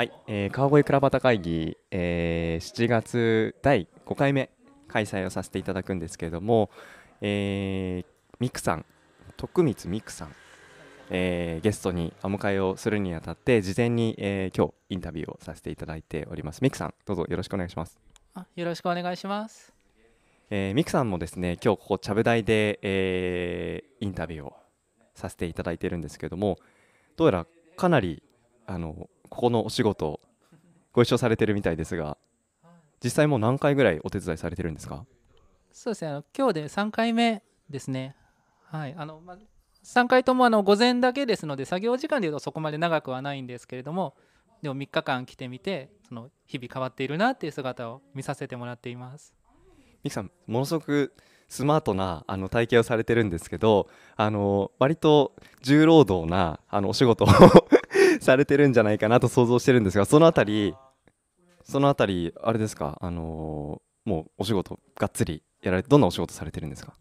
はい、えー、川越倉端会議、えー、7月第5回目開催をさせていただくんですけれども、えー、ミクさん徳光ミクさん、えー、ゲストにお迎えをするにあたって事前に、えー、今日インタビューをさせていただいております。ミクさんどうぞよろしくお願いします。あよろしくお願いします。えー、ミクさんもですね今日ここちゃぶ台で、えー、インタビューをさせていただいているんですけれどもどうやらかなりあのここのお仕事ご一緒されてるみたいですが実際もう何回ぐらいお手伝いされてるんですか？そうですねあの今日で3回目ですね。はいあの、ま3回ともあの午前だけですので作業時間でいうとそこまで長くはないんですけれどもでも3日間来てみてその日々変わっているなっていう姿を見させてもらっています。ミキさんものすごくスマートなあの体型をされてるんですけどあの割と重労働なあのお仕事をされてるんじゃないかなと想像してるんですがそのあたりそのあたりあれですか？あのー、もうお仕事がっつりやられてどんなお仕事されてるんですか？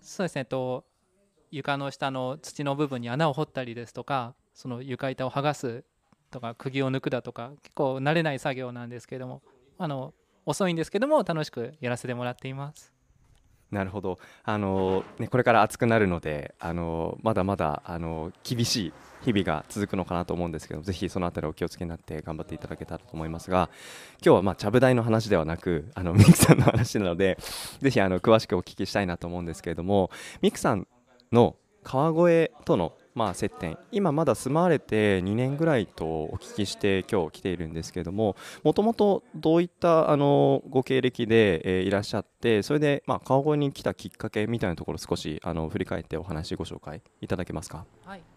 そうですねと床の下の土の部分に穴を掘ったりですとかその床板を剥がすとか釘を抜くだとか結構慣れない作業なんですけどもあの遅いんですけども楽しくやらせてもらっています。なるほど。あの、ね、これから暑くなるのであのまだまだあの厳しい日々が続くのかなと思うんですけどぜひそのあたりお気をつけになって頑張っていただけたらと思いますが今日はまあちゃぶ台の話ではなくあのミクさんの話なのでぜひあの詳しくお聞きしたいなと思うんですけれどもミクさんの川越とのまあ、接点今まだ住まわれて2年ぐらいとお聞きして今日来ているんですけれどももともとどういったあのご経歴で、え、いらっしゃってそれで、まあ、川越に来たきっかけみたいなところ少しあの振り返ってお話ご紹介いただけますか？はい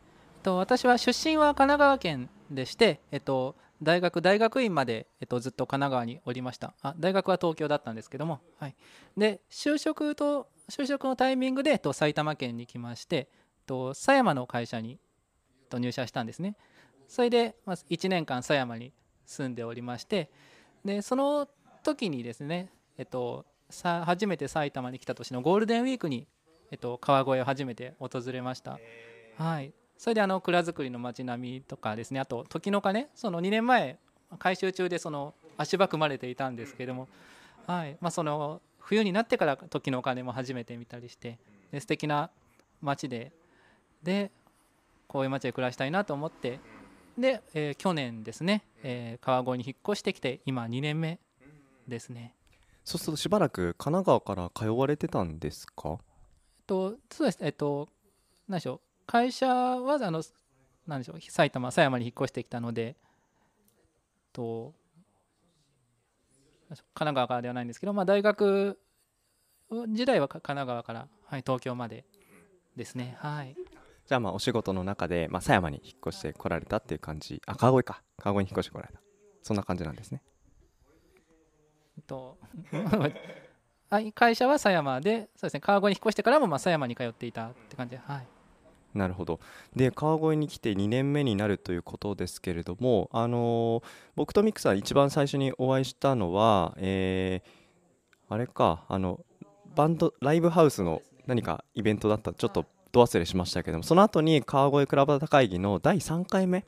と私は出身は神奈川県でして、えっと、大学大学院まで、えっと、ずっと神奈川におりました。あ大学は東京だったんですけども、はい、で就職と就職のタイミングで、えっと、埼玉県に来ましてえっと狭山の会社にと入社したんですね。それで、まず1年間狭山に住んでおりましてでその時にですね、えっと、さ初めて埼玉に来た年のゴールデンウィークに、えっと、川越を初めて訪れました、はい、それであの蔵造りの街並みとかですねあと時の鐘その2年前改修中でその足場組まれていたんですけども、はい。まあ、その冬になってから時の鐘も初めて見たりしてで素敵な街ででこういう町で暮らしたいなと思ってで、えー、去年ですね、えー、川越に引っ越してきて今2年目ですね。そうするとしばらく神奈川から通われてたんですか？えっとそうです。えっと何でしょう会社はあの何でしょう埼玉狭山に引っ越してきたのでと神奈川からではないんですけど、まあ、大学時代は神奈川から、はい、東京までですね。はい。じゃあまあお仕事の中で、まあ、狭山に引っ越してこられたっていう感じ。あ川越か。川越に引っ越してこられた。そんな感じなんですね。と 会社は狭山でそうですね川越に引っ越してからもまあ狭山に通っていたって感じではいなるほど。で川越に来て2年目になるということですけれども、あのー、僕とミクさん一番最初にお会いしたのは、えー、あれかあのバンドライブハウスの何かイベントだったちょっとど忘れしましたけどもその後に川越クラブ会議の第3回目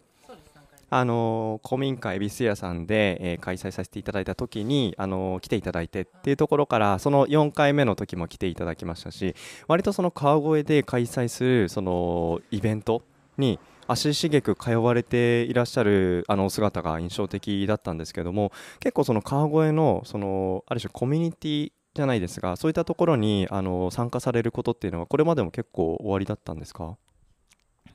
あの公民館恵比寿屋さんで、えー、開催させていただいた時に、あの来ていただいてっていうところからその4回目の時も来ていただきましたし割とその川越で開催するそのイベントに足しげく通われていらっしゃるあの姿が印象的だったんですけども結構その川越のそのある種コミュニティじゃないですがそういったところにあの参加されることっていうのはこれまでも結構終わりだったんですか？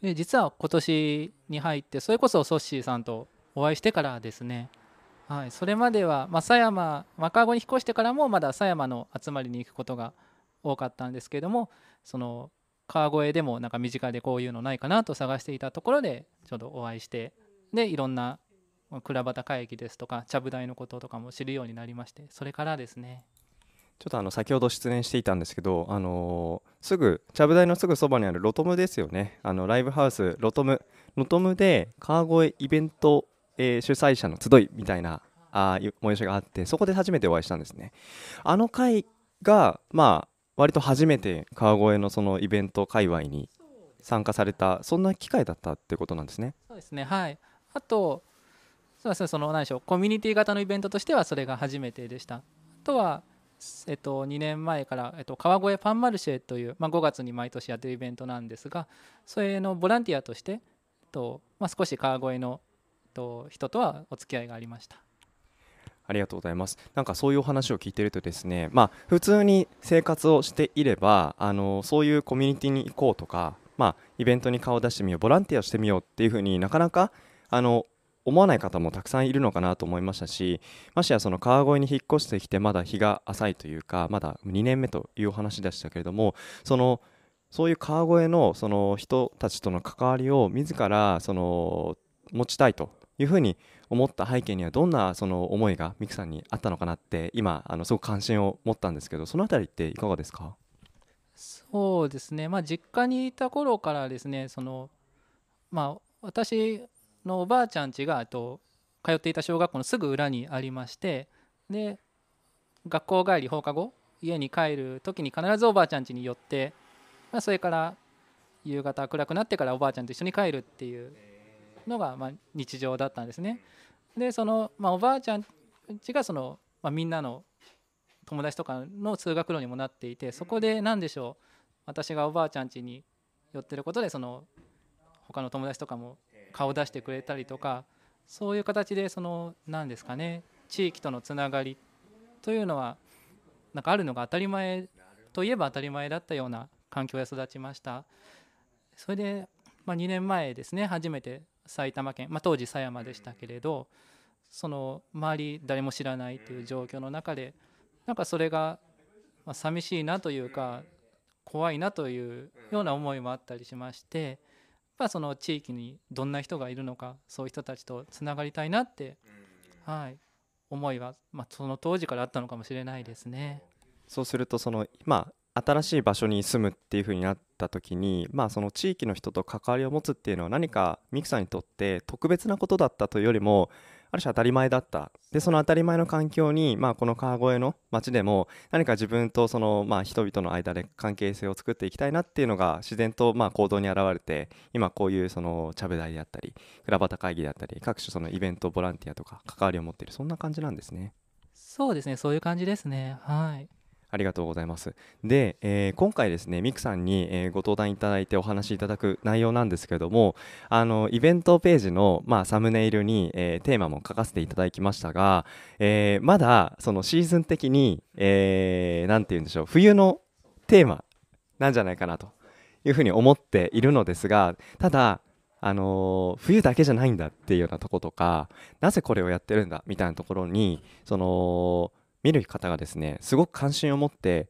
で実は今年に入ってそれこそソッシーさんとお会いしてからですね、はい、それまでは、まあ、狭山若子に引っ越してからもまだ狭山の集まりに行くことが多かったんですけれどもその川越でもなんか身近でこういうのないかなと探していたところでちょうどお会いしてでいろんな倉端会議ですとかちゃぶ台のこととかも知るようになりましてそれからですね。ちょっとあの先ほど出演していたんですけど、あのー、すぐちゃぶ台のすぐそばにあるロトムですよね。あのライブハウスロトムロトムで川越イベント、えー、主催者の集いみたいなあ催しがあってそこで初めてお会いしたんですね。あの回がまあ割と初めて川越のそのイベント界隈に参加されたそんな機会だったってことなんですね。そうですね。はい。あとそうですね。その何でしょう。コミュニティ型のイベントとしてはそれが初めてでした。あとはえっと、2年前から、えっと、川越パンマルシェという、まあ、5月に毎年やってるイベントなんですがそれのボランティアとして、えっとまあ、少し川越の、えっと、人とはお付き合いがありました。ありがとうございます。なんかそういうお話を聞いてるとですね、まあ、普通に生活をしていればあのそういうコミュニティに行こうとか、まあ、イベントに顔を出してみようボランティアしてみようっていうふうになかなかあの思わない方もたくさんいるのかなと思いましたしましてやその川越に引っ越してきてまだ日が浅いというかまだ2年目というお話でしたけれどもそのそういう川越のその人たちとの関わりを自らその持ちたいというふうに思った背景にはどんなその思いがミクさんにあったのかなって今あのすごく関心を持ったんですけどそのあたりっていかがですか？そうですね。まあ実家にいた頃からですねそのまあ私のおばあちゃん家がと通っていた小学校のすぐ裏にありましてで学校帰り放課後家に帰る時に必ずおばあちゃん家に寄って、まあ、それから夕方暗くなってからおばあちゃんと一緒に帰るっていうのがま日常だったんですね。でその、まあ、おばあちゃん家がその、まあ、みんなの友達とかの通学路にもなっていてそこで何でしょう私がおばあちゃん家に寄ってることでその他の友達とかも顔出してくれたりとかそういう形でその何ですかね地域とのつながりというのはなんかあるのが当たり前といえば当たり前だったような環境で育ちました。それで、まあ、2年前ですね初めて埼玉県、まあ、当時狭山でしたけれどその周り誰も知らないという状況の中でなんかそれが寂しいなというか怖いなというような思いもあったりしましてぱその地域にどんな人がいるのかそういう人たちとつながりたいなって、はい、思いは、まあ、その当時からあったのかもしれないですね。そうするとその、まあ、新しい場所に住むっていう風になった時に、まあ、その地域の人と関わりを持つっていうのは何かミクさんにとって特別なことだったというよりもある種当たり前だった。でその当たり前の環境に、まあ、この川越の町でも何か自分とその、まあ、人々の間で関係性を作っていきたいなっていうのが自然とまあ行動に表れて今こういうその茶部台であったり倉端会議であったり各種そのイベントボランティアとか関わりを持っているそんな感じなんですね。そうですね。そういう感じですね。はい。ありがとうございます。で、えー、今回ですね、ミクさんに、えー、ご登壇いただいてお話しいただく内容なんですけども、あのイベントページの、まあ、サムネイルに、えー、テーマも書かせていただきましたが、えまだそのシーズン的に、えー、て言うんでしょう、冬のテーマなんじゃないかなというふうに思っているのですが、ただ、あの冬だけじゃないんだっていうようなとことか、なぜこれをやってるんだみたいなところに、その、見る方がですねすごく関心を持って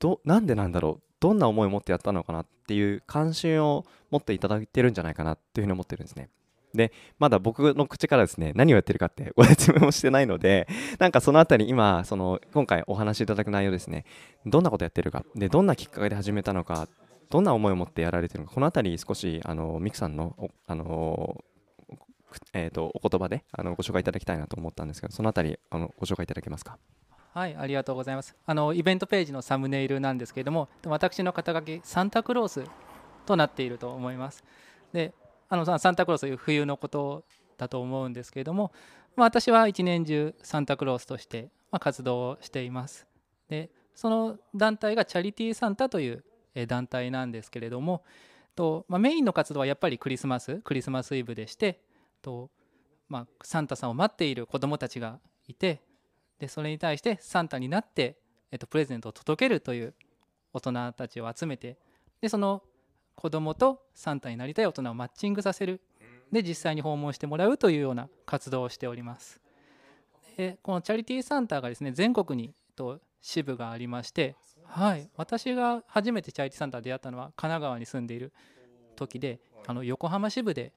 どなんでなんだろうどんな思いを持ってやったのかなっていう関心を持っていただいてるんじゃないかなっていうふうに思ってるんですね。でまだ僕の口からですね何をやってるかってご説明もしてないのでなんかそのあたり今その今回お話しいただく内容ですねどんなことやってるかでどんなきっかけで始めたのかどんな思いを持ってやられてるのかこのあたり少しあのミクさんのあのえーと、お言葉であのご紹介いただきたいなと思ったんですけどそのあたりあのご紹介いただけますか？はいありがとうございます。あのイベントページのサムネイルなんですけれども私の肩書きサンタクロースとなっていると思います。であのサンタクロースという冬のことだと思うんですけれども、まあ、私は一年中サンタクロースとして、まあ、活動をしています。でその団体がチャリティーサンタという団体なんですけれどもと、まあ、メインの活動はやっぱりクリスマスクリスマスイブでしてと、まあ、サンタさんを待っている子どもたちがいてでそれに対してサンタになって、えっと、プレゼントを届けるという大人たちを集めてでその子供とサンタになりたい大人をマッチングさせる。で実際に訪問してもらうというような活動をしております。でこのチャリティーサンタがですね全国にと支部がありましてはい。私が初めてチャリティーサンタと出会ったのは神奈川に住んでいる時であの横浜支部で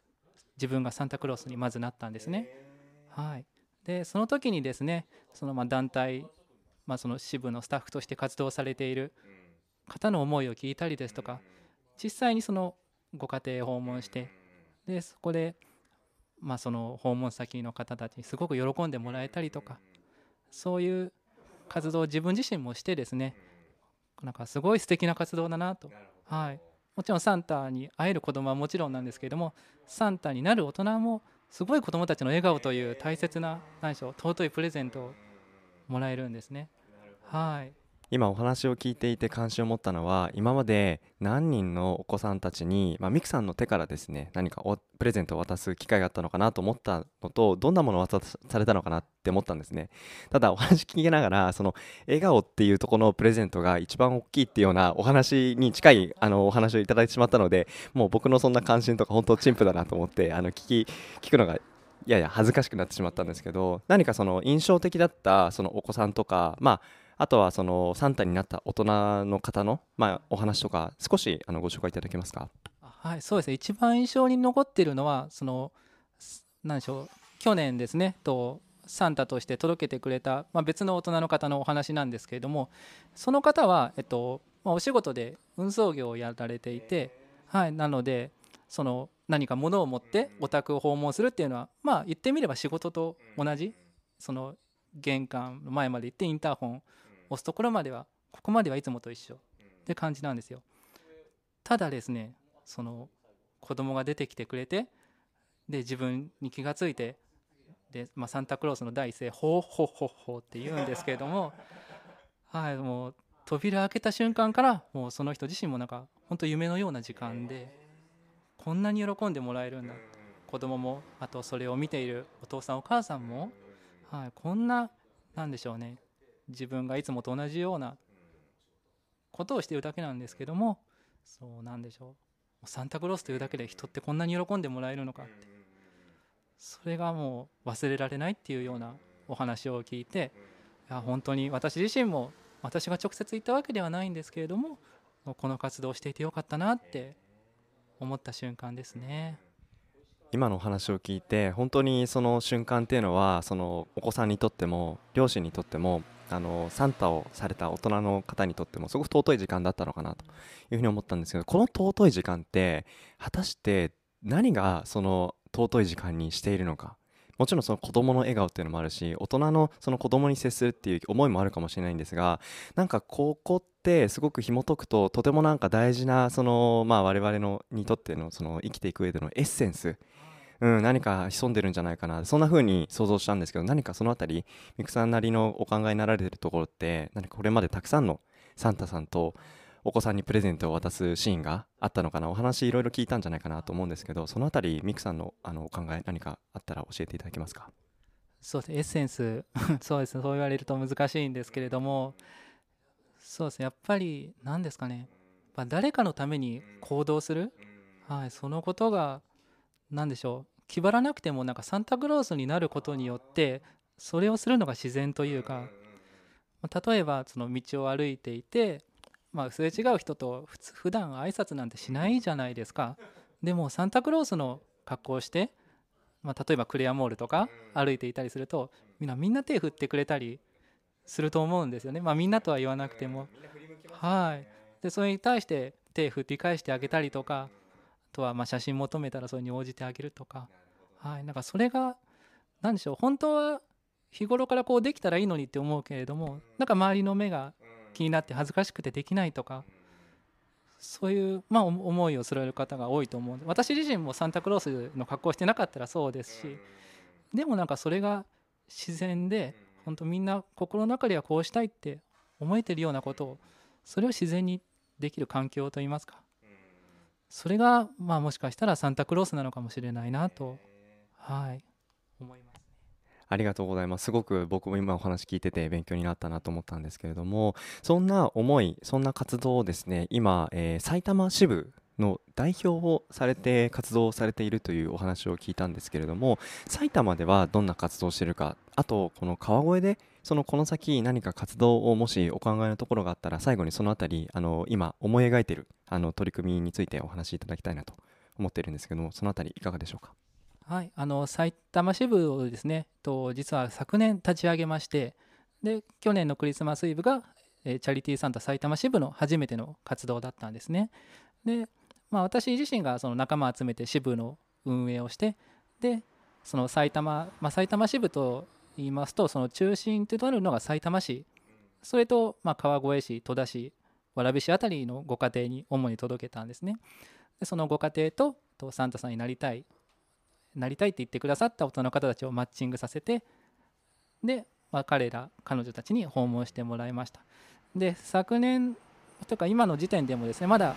自分がサンタクロースにまずなったんですね。はいでその時にですねそのま団体、まあ、その支部のスタッフとして活動されている方の思いを聞いたりですとか実際にそのご家庭訪問してでそこで、まあ、その訪問先の方たちにすごく喜んでもらえたりとかそういう活動を自分自身もしてですねなんかすごい素敵な活動だなと、はい、もちろんサンタに会える子供はもちろんなんですけれどもサンタになる大人もすごい子どもたちの笑顔という大切な何でしょう尊いプレゼントをもらえるんですね。はい今お話を聞いていて関心を持ったのは今まで何人のお子さんたちに、まあ、ミクさんの手からですね何かプレゼントを渡す機会があったのかなと思ったのとどんなものを渡されたのかなって思ったんですね。ただお話聞きながらその笑顔っていうところのプレゼントが一番大きいっていうようなお話に近いあのお話をいただいてしまったのでもう僕のそんな関心とか本当陳腐だなと思ってあの聞き聞くのがやや恥ずかしくなってしまったんですけど何かその印象的だったそのお子さんとかまああとはそのサンタになった大人の方の、まあ、お話とか少しあのご紹介いただけますか？はいそうですね。一番印象に残っているのはその何でしょう去年ですねとサンタとして届けてくれた、まあ、別の大人の方のお話なんですけれどもその方は、えっとまあ、お仕事で運送業をやられていて、はい、なのでその何か物を持ってお宅を訪問するっていうのはまあ言ってみれば仕事と同じその玄関の前まで行ってインターホン押すところまではここまではいつもと一緒って感じなんですよ。ただですねその子供が出てきてくれてで自分に気がついてで、まあ、サンタクロースの第一声「ほうほうほうほう」って言うんですけれども はいもう扉開けた瞬間からもうその人自身もなんか本当夢のような時間でこんなに喜んでもらえるんだ。子供もあとそれを見ているお父さんお母さんも、はい、こんななんでしょうね。自分がいつもと同じようなことをしているだけなんですけどもそうなんでしょうサンタクロースというだけで人ってこんなに喜んでもらえるのかってそれがもう忘れられないっていうようなお話を聞いていや本当に私自身も私が直接言ったわけではないんですけれどもこの活動をしていてよかったなって思った瞬間ですね。今のお話を聞いて本当にその瞬間っていうのはそのお子さんにとっても両親にとってもあのサンタをされた大人の方にとってもすごく尊い時間だったのかなというふうに思ったんですけどこの尊い時間って果たして何がその尊い時間にしているのか。もちろんその子供の笑顔っていうのもあるし大人のその子供に接するっていう思いもあるかもしれないんですがなんかここってすごく紐解くととてもなんか大事なそのまあ我々のにとってのその生きていく上でのエッセンスうん、何か潜んでるんじゃないかな。そんな風に想像したんですけど何かその辺りミクさんなりのお考えになられてるところって何かこれまでたくさんのサンタさんとお子さんにプレゼントを渡すシーンがあったのかな。お話いろいろ聞いたんじゃないかなと思うんですけどその辺りミクさんのあのお考え何かあったら教えていただけますか？そうです。エッセンス そうですね。そう言われると難しいんですけれどもそうですね。やっぱり何ですかね、ま、誰かのために行動する、はい、そのことが何でしょう。気張らなくてもなんかサンタクロースになることによってそれをするのが自然というか例えばその道を歩いていて、まあ、すれ違う人と普通普段挨拶なんてしないじゃないですか。でもサンタクロースの格好をして、まあ、例えばクレアモールとか歩いていたりするとみんなみんな手振ってくれたりすると思うんですよね、まあ、みんなとは言わなくても。はい。でそれに対して手振り返してあげたりとかあとはま写真求めたらそれに応じてあげるとか。はい、なんかそれが何でしょう。本当は日頃からこうできたらいいのにって思うけれどもなんか周りの目が気になって恥ずかしくてできないとかそういう、まあ、思いをされる方が多いと思う私自身もサンタクロースの格好してなかったらそうですしでもなんかそれが自然で本当みんな心の中ではこうしたいって思えてるようなことをそれを自然にできる環境といいますかそれがまあもしかしたらサンタクロースなのかもしれないなと。はい。思います、ありがとうございます。すごく僕も今お話聞いてて勉強になったなと思ったんですけれどもそんな思いそんな活動をですね今、えー、埼玉支部の代表をされて活動されているというお話を聞いたんですけれども埼玉ではどんな活動をしているかあとこの川越でそのこの先何か活動をもしお考えのところがあったら最後にその辺りあの今思い描いているあの取り組みについてお話しいただきたいなと思っているんですけどもその辺りいかがでしょうか？はい、あの埼玉支部をですねと実は昨年立ち上げましてで去年のクリスマスイブが、えー、チャリティーサンタ埼玉支部の初めての活動だったんですね。で、まあ、私自身がその仲間を集めて支部の運営をしてでその埼玉、まあ、埼玉支部と言いますとその中心となるのが埼玉市。それとまあ川越市戸田市蕨市あたりのご家庭に主に届けたんですね。でそのご家庭ととサンタさんになりたいなりたいって言ってくださった大人の方たちをマッチングさせてで、まあ、彼ら彼女たちに訪問してもらいました。で昨年とか今の時点でもですねまだ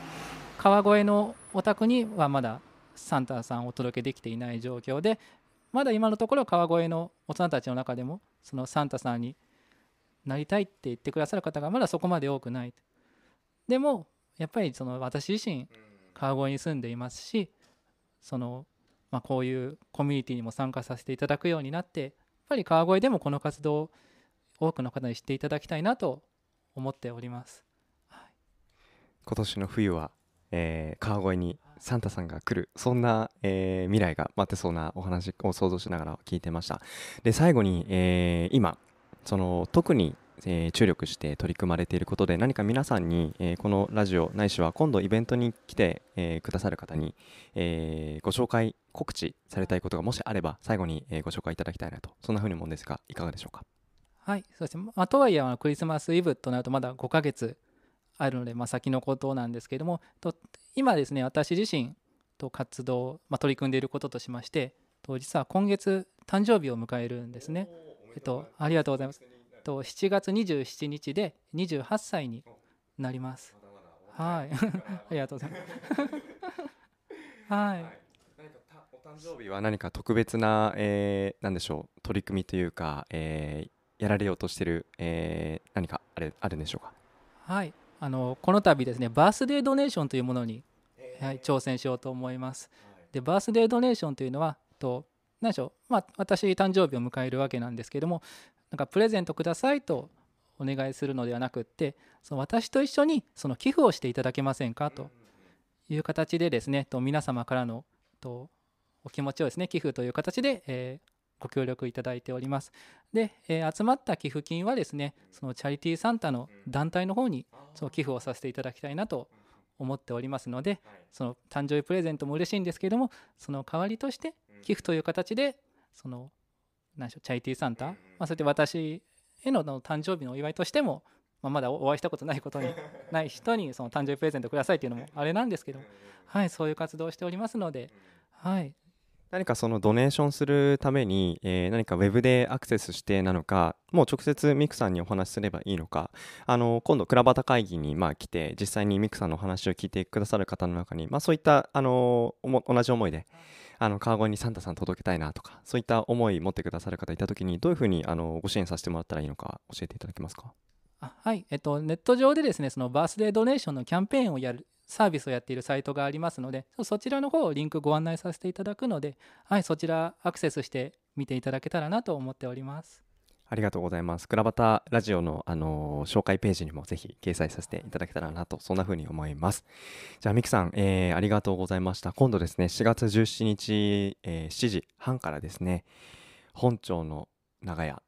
川越のお宅にはまだサンタさんをお届けできていない状況でまだ今のところ川越の大人たちの中でもそのサンタさんになりたいって言ってくださる方がまだそこまで多くないでもやっぱりその私自身川越に住んでいますしその、まあ、こういうコミュニティにも参加させていただくようになってやっぱり川越でもこの活動を多くの方に知っていただきたいなと思っております。今年の冬は、えー、川越にサンタさんが来るそんな、えー、未来が待ってそうなお話を想像しながら聞いてました。で最後に、えー、今その特に、えー、注力して取り組まれていることで何か皆さんに、えー、このラジオないしは今度イベントに来て、えー、くださる方に、え、ご紹介告知されたいことがもしあれば最後に、え、ご紹介いただきたいなと。そんなふうに思うんですがいかがでしょうか？はいそうですね、まあ、とはいえクリスマスイブとなるとまだ5ヶ月あるので、まあ、先のことなんですけれどもと今ですね私自身と活動、まあ、取り組んでいることとしましてと実は今月誕生日を迎えるんですね。えっと、ありがとうございます。と、7月27日で28歳になります。はい、ありがとうございます。はい。お誕生日は何か特別な、えー、なんでしょう取り組みというか、えー、やられようとしている、えー、何かあれあるんでしょうか？はい、あのこの度ですねバースデードネーションというものに、はい、挑戦しようと思います。でバースデードネーションというのはと何でしょう、まあ、私誕生日を迎えるわけなんですけどもなんかプレゼントくださいとお願いするのではなくってその私と一緒にその寄付をしていただけませんか？という形でですねと皆様からのとお気持ちをですね寄付という形で、えー、ご協力いただいております。で、えー、集まった寄付金はですね、そのチャリティーサンタの団体の方にその寄付をさせていただきたいなと思っておりますので、その誕生日プレゼントも嬉しいんですけれども、その代わりとして寄付という形で、その何でしょうチャリティーサンタ、まあ、そうやって私への誕生日のお祝いとしても、まあ、まだお会いしたことないことに ない人にその誕生日プレゼントくださいっていうのもあれなんですけど、はい、そういう活動をしておりますので、はい、何かそのドネーションするために、えー、何かウェブでアクセスしてなのか、もう直接ミクさんにお話しすればいいのか、あの今度、クラバタ会議にまあ来て、実際にミクさんのお話を聞いてくださる方の中に、まあ、そういったあの同じ思いで、あの川越にサンタさん届けたいなとか、そういった思い持ってくださる方いたときに、どういうふうにあのご支援させてもらったらいいのか、教えていただけますか？はい、えっと、ネット上でですね、そのバースデードネーションのキャンペーンをやるサービスをやっているサイトがありますので、そちらの方をリンクご案内させていただくので、はい、そちらアクセスして見ていただけたらなと思っております。ありがとうございます。クラバタラジオの、あのー、紹介ページにもぜひ掲載させていただけたらなと、そんな風に思います。じゃあ、ミキさん、えー、ありがとうございました。今度ですね、4月17日、えー、7時半からですね、本庁の長屋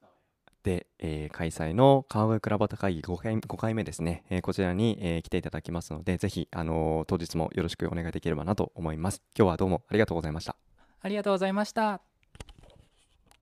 で、えー、開催の川越クラバタ会議 5, 回 ,5 回目ですね、えー、こちらに、えー、来ていただきますので、ぜひ、あの当日もよろしくお願いできればなと思います。今日はどうもありがとうございました。ありがとうございました。